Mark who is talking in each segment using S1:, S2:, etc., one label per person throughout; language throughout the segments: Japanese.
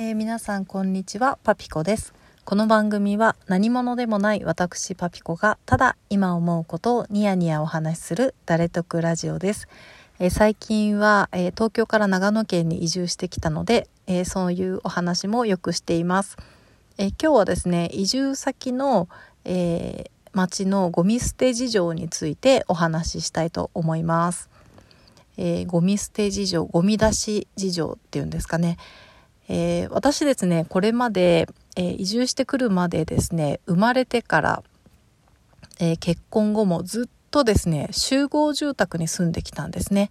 S1: えー、皆さんこんにちはパピコです。この番組は何者でもない私パピコがただ今思うことをニヤニヤお話しする誰得ラジオです、えー、最近は、えー、東京から長野県に移住してきたので、えそういうお話もよくしています、え今日はですね移住先の、え町のゴミ捨て事情についてお話ししたいと思います、えゴミ捨て事情ゴミ出し事情っていうんですかね。えー、私ですねこれまで、えー、移住してくるまでですね生まれてから、えー、結婚後もずっとですね集合住宅に住んできたんですね、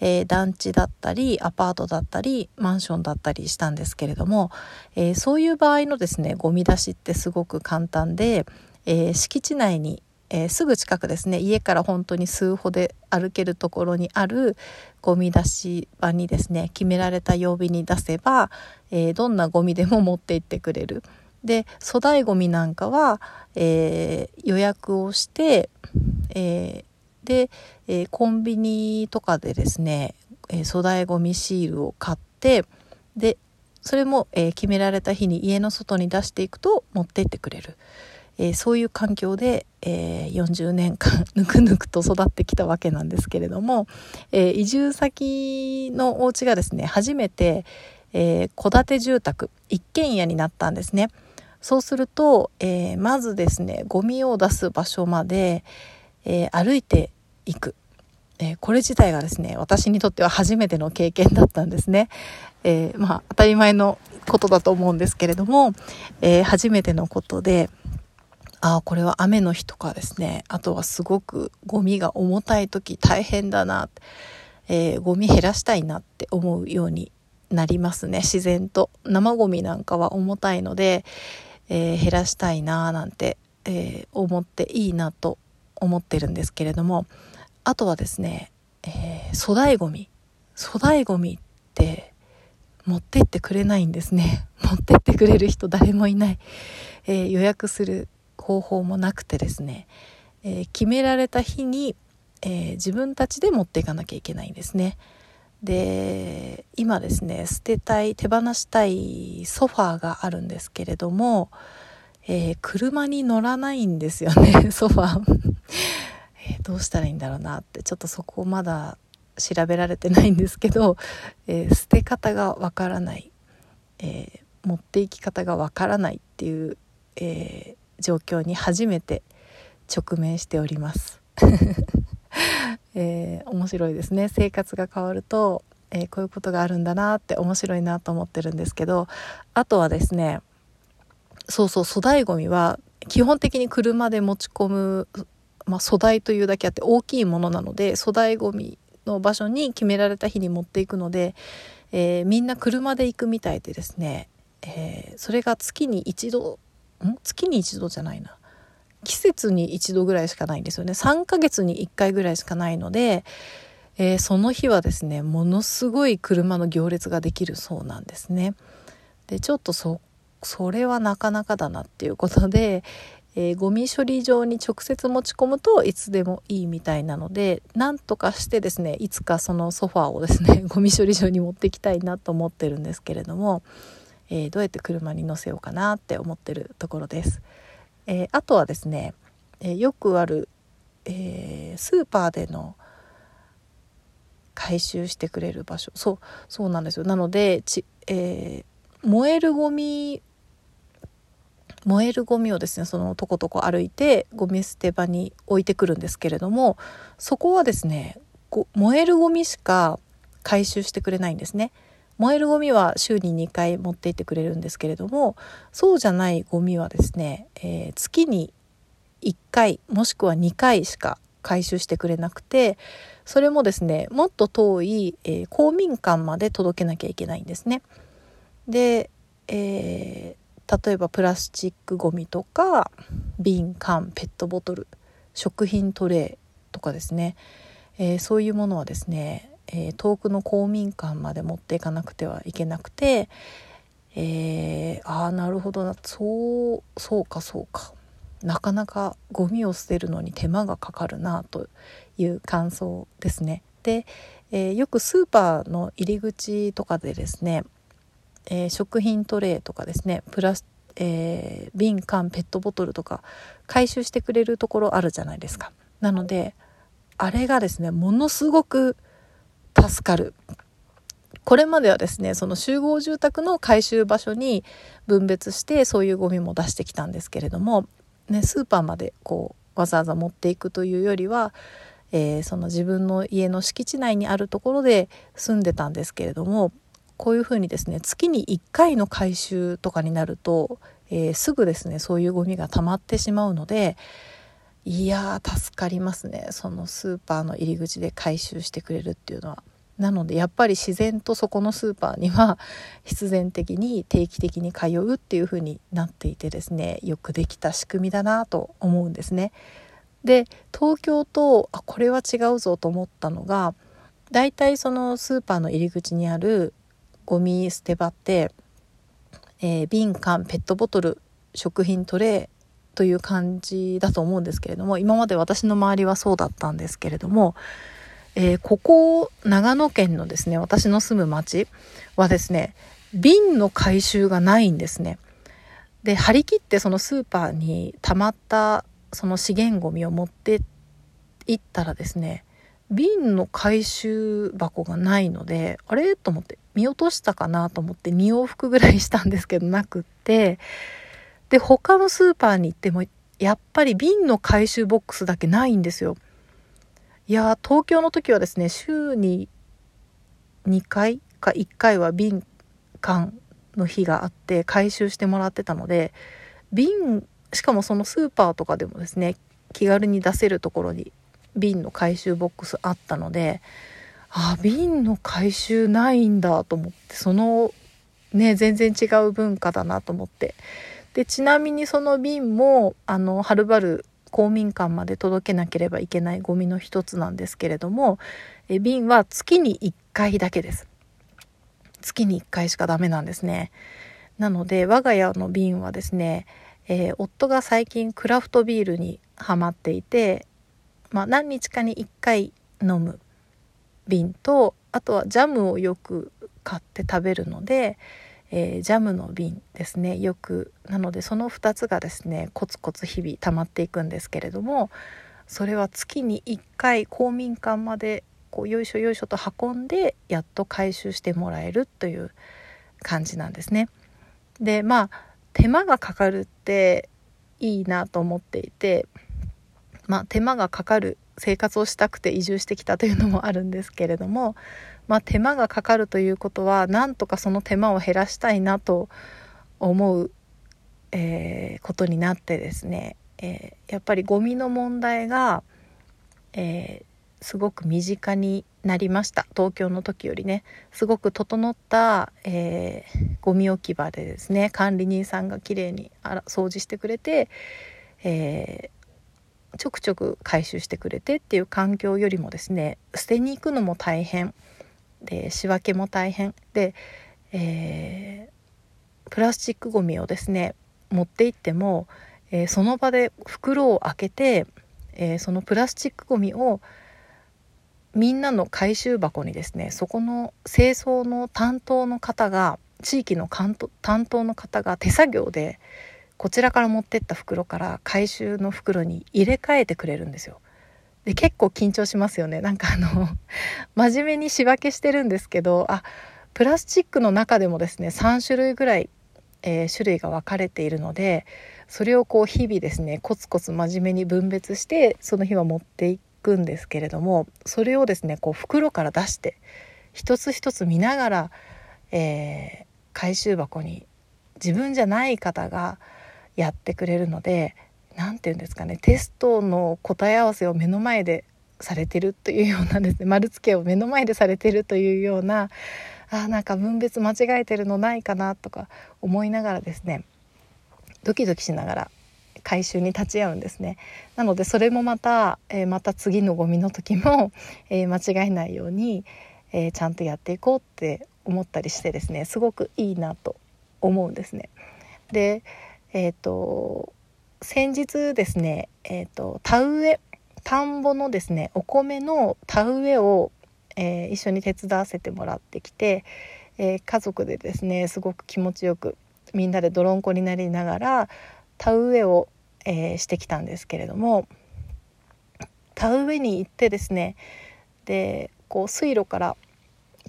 S1: え団地だったりアパートだったりマンションだったりしたんですけれども、えそういう場合のですねゴミ出しってすごく簡単で、え敷地内にえー、すぐ近くですね家から本当に数歩で歩けるところにあるゴミ出し場にですね決められた曜日に出せば、えー、どんなゴミでも持って行ってくれる。で粗大ゴミなんかは、えー、予約をして、えで、えコンビニとかでですね、え粗大ゴミシールを買ってでそれも、え決められた日に家の外に出していくと持って行ってくれる。えー、そういう環境で、えー、40年間 ぬくぬくと育ってきたわけなんですけれども、えー、移住先のお家がですね初めて戸、建て住宅一軒家になったんですね。そうすると、えー、まずですねゴミを出す場所まで、え歩いていく。えー、これ自体がですね私にとっては初めての経験だったんですね。え、まあ当たり前のことだと思うんですけれども、え、初めてのことで、ああこれは雨の日とかですね。あとはすごくゴミが重たい時大変だな、えー、ゴミ減らしたいなって思うようになりますね。自然と生ゴミなんかは重たいので、えー、減らしたいななんて、えー、思っていいなと思ってるんですけれども。あとはですね、え粗大ゴミ。粗大ゴミって持ってってくれないんですね。持ってってくれる人誰もいない、え予約する方法もなくてですね、えー、決められた日に、えー、自分たちで持っていかなきゃいけないんですね。で今ですね捨てたい手放したいソファーがあるんですけれども、えー、車に乗らないんですよね ソファーえどうしたらいいんだろうなってちょっとそこまだ調べられてないんですけど、えー、捨て方がわからない、えー、持っていき方がわからないっていう、え状況に初めて直面しております。えー、面白いですね生活が変わると、えー、こういうことがあるんだなって面白いなと思ってるんですけどあとはですねそうそう粗大ごみは基本的に車で持ち込む、まあ、粗大というだけあって大きいものなので粗大ごみの場所に決められた日に持っていくので、えー、みんな車で行くみたいでですね、えそれが月に一度月に一度じゃないな。季節に一度ぐらいしかないんですよね。3ヶ月に1回ぐらいしかないので、えー、その日はですねものすごい車の行列ができるそうなんですね。でちょっとそそれはなかなかだなっていうことで、えー、ゴミ処理場に直接持ち込むといつでもいいみたいなのでなんとかしてですねいつかそのソファーをですね ゴミ処理場に持ってきたいなと思ってるんですけれどもえー、どうやって車に乗せようかなって思ってるところです。えー、あとはですね、えー、よくある、えスーパーでの回収してくれる場所そうそうなんですよなのでち、え燃えるゴミ燃えるゴミをですねそのとことこ歩いてゴミ捨て場に置いてくるんですけれどもそこはですね燃えるゴミしか回収してくれないんですね。燃えるゴミは週に2回持って行ってくれるんですけれどもそうじゃないゴミはですね、えー、月に1回もしくは2回しか回収してくれなくてそれもですねもっと遠い、えー、公民館まで届けなきゃいけないんですね。で、えー、例えばプラスチックゴミとか瓶缶ペットボトル食品トレーとかですね、えー、そういうものはですねえー、遠くの公民館まで持っていかなくてはいけなくて、えー、ああなるほどなそうそうかそうかなかなかゴミを捨てるのに手間がかかるなという感想ですね。で、えー、よくスーパーの入り口とかでですね、えー、食品トレーとかですねプラス、えー、瓶缶ペットボトルとか回収してくれるところあるじゃないですか。なのであれがですねものすごく助かるこれまではですねその集合住宅の回収場所に分別してそういうゴミも出してきたんですけれども、ね、スーパーまでこうわざわざ持っていくというよりは、えー、その自分の家の敷地内にあるところで住んでたんですけれどもこういうふうにですね月に1回の回収とかになると、えー、すぐですねそういうゴミが溜まってしまうのでいやー助かりますねそのスーパーの入り口で回収してくれるっていうのは。なのでやっぱり自然とそこのスーパーには 必然的に定期的に通うっていう風になっていてですねよくできた仕組みだなと思うんですね。で東京とあこれは違うぞと思ったのがだいたいそのスーパーの入り口にあるゴミ捨て場って、えー、瓶缶ペットボトル食品トレーという感じだと思うんですけれども今まで私の周りはそうだったんですけれどもえー、ここ長野県のですね私の住む町はですね瓶の回収がないんですね。で張り切ってそのスーパーにたまったその資源ごみを持って行ったらですね瓶の回収箱がないのであれ？と思って見落としたかなと思って2往復ぐらいしたんですけどなくってで他のスーパーに行ってもやっぱり瓶の回収ボックスだけないんですよ。いや東京の時はですね週に2回か1回は瓶缶の日があって回収してもらってたので瓶しかもそのスーパーとかでもですね気軽に出せるところに瓶の回収ボックスあったのであ瓶の回収ないんだと思ってそのね全然違う文化だなと思って。でちなみにその瓶もあのはるばる公民館まで届けなければいけないゴミの一つなんですけれどもえ瓶は月に1回だけです。月に1回しかダメなんですね。なので我が家の瓶はですね、えー、夫が最近クラフトビールにハマっていて、まあ、何日かに1回飲む瓶とあとはジャムをよく買って食べるのでえー、ジャムの瓶ですねよくなのでその2つがですねコツコツ日々溜まっていくんですけれどもそれは月に1回公民館までこうよいしょよいしょと運んでやっと回収してもらえるという感じなんですね。でまあ手間がかかるっていいなと思っていて、まあ、手間がかかる生活をしたくて移住してきたというのもあるんですけれどもまあ、手間がかかるということはなんとかその手間を減らしたいなと思う、えー、ことになってですね、えー、やっぱりゴミの問題が、えー、すごく身近になりました。東京の時よりね。すごく整った、えー、ゴミ置き場でですね。管理人さんがきれいに掃除してくれて、えー、ちょくちょく回収してくれてっていう環境よりもですね捨てに行くのも大変で仕分けも大変で、えー、プラスチックごみをですね持って行っても、えー、その場で袋を開けて、えー、そのプラスチックごみをみんなの回収箱にですねそこの清掃の担当の方が地域の担当の方が手作業でこちらから持ってった袋から回収の袋に入れ替えてくれるんですよ。で結構緊張しますよね。なんかあの 真面目に仕分けしてるんですけどあプラスチックの中でもですね3種類ぐらい、えー、種類が分かれているのでそれをこう日々ですねコツコツ真面目に分別してその日は持っていくんですけれどもそれをですねこう袋から出して一つ一つ見ながら、えー、回収箱に自分じゃない方がやってくれるので何て言うんですかねテストの答え合わせを目の前でされてるというようなですね 丸付けを目の前でされてるというようなあなんか分別間違えてるのないかなとか思いながらですねドキドキしながら回収に立ち会うんですねなのでそれもまた、えー、また次のゴミの時も、えー、間違えないように、えー、ちゃんとやっていこうって思ったりしてですねすごくいいなと思うんですね。でえっ、と先日ですね、えーと、田植え田んぼのですねお米の田植えを、えー、一緒に手伝わせてもらってきて、えー、家族でですねすごく気持ちよくみんなで泥んこになりながら田植えを、えー、してきたんですけれども田植えに行ってですねでこう水路から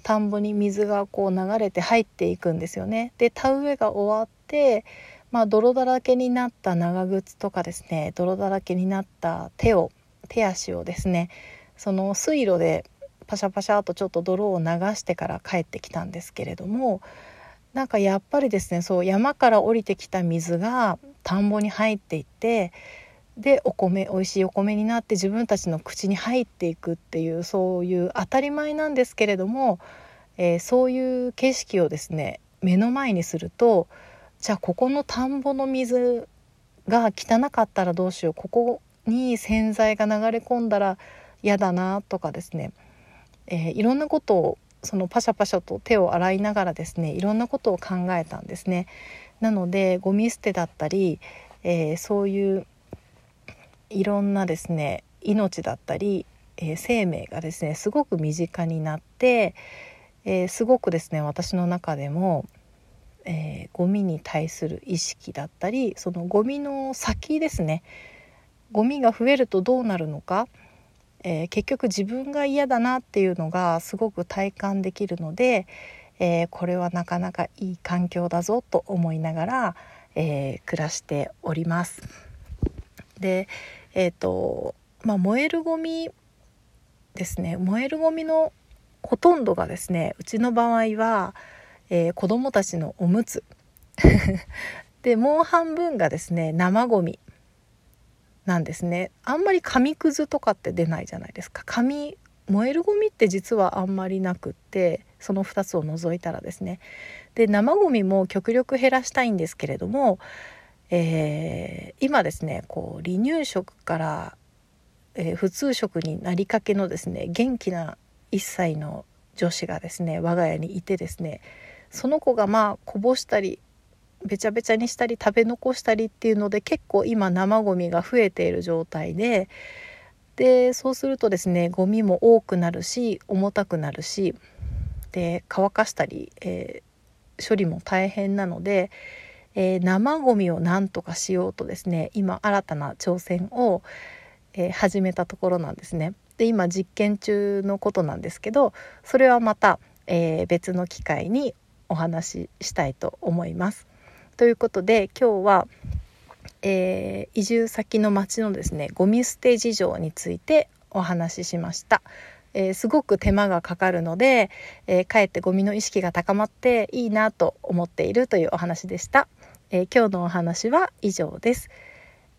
S1: 田んぼに水がこう流れて入っていくんですよね。で田植えが終わって、まあ、泥だらけになった長靴とかですね泥だらけになった手を手足をですねその水路でパシャパシャとちょっと泥を流してから帰ってきたんですけれどもなんかやっぱりですねそう山から降りてきた水が田んぼに入っていってでお米美味しいお米になって自分たちの口に入っていくっていうそういう当たり前なんですけれども、えー、そういう景色をですね目の前にするとじゃあここの田んぼの水が汚かったらどうしようここに洗剤が流れ込んだら嫌だなとかですね、えー、いろんなことをそのパシャパシャと手を洗いながらですねいろんなことを考えたんですね。なのでゴミ捨てだったり、えー、そういういろんなですね命だったり、えー、生命がですねすごく身近になって、えー、すごくですね私の中でも、えー、ゴミに対する意識だったりそのゴミの先ですね。ゴミが増えるとどうなるのか、えー、結局自分が嫌だなっていうのがすごく体感できるので、えー、これはなかなかいい環境だぞと思いながら、え、暮らしております。でえっ、ー、とまあ燃えるゴミですね。燃えるゴミのほとんどがですねうちの場合は、えー、子どもたちのおむつ。でもう半分がですね生ゴミ。なんですね。あんまり紙くずとかって出ないじゃないですか。紙燃えるゴミって実はあんまりなくってその2つを除いたらですね。で生ゴミも極力減らしたいんですけれどもえー、今ですねこう離乳食から、えー、普通食になりかけのですね元気な1歳の女子がですね我が家にいてですねその子がまあこぼしたりべちゃべちゃにしたり食べ残したりっていうので結構今生ゴミが増えている状態ででそうするとですねゴミも多くなるし重たくなるしで乾かしたり、えー、処理も大変なのでえー、生ゴミをなんとかしようとですね今新たな挑戦を、えー、始めたところなんですね。で今実験中のことなんですけどそれはまた、えー、別の機会にお話ししたいと思います。ということで今日は、え移住先の町のですねゴミ捨て事情についてお話ししました。えー、すごく手間がかかるので、えー、かえってゴミの意識が高まっていいなと思っているというお話でした。えー、今日のお話は以上です。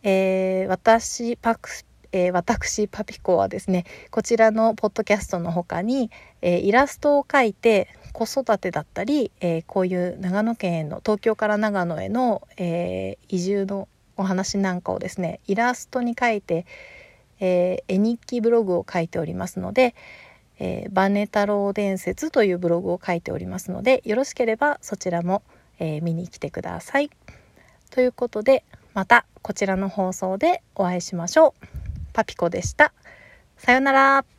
S1: えー、私パクえー、私パピコはですねこちらのポッドキャストの他に、えー、イラストを描いて子育てだったり、えー、こういう長野県への東京から長野への、え移住のお話なんかをですねイラストに描いて、え絵日記ブログを書いておりますので「えー、バネ太郎伝説」というブログを書いておりますのでよろしければそちらも「え、見に来てください。ということでまたこちらの放送でお会いしましょう。パピコでした。さよなら。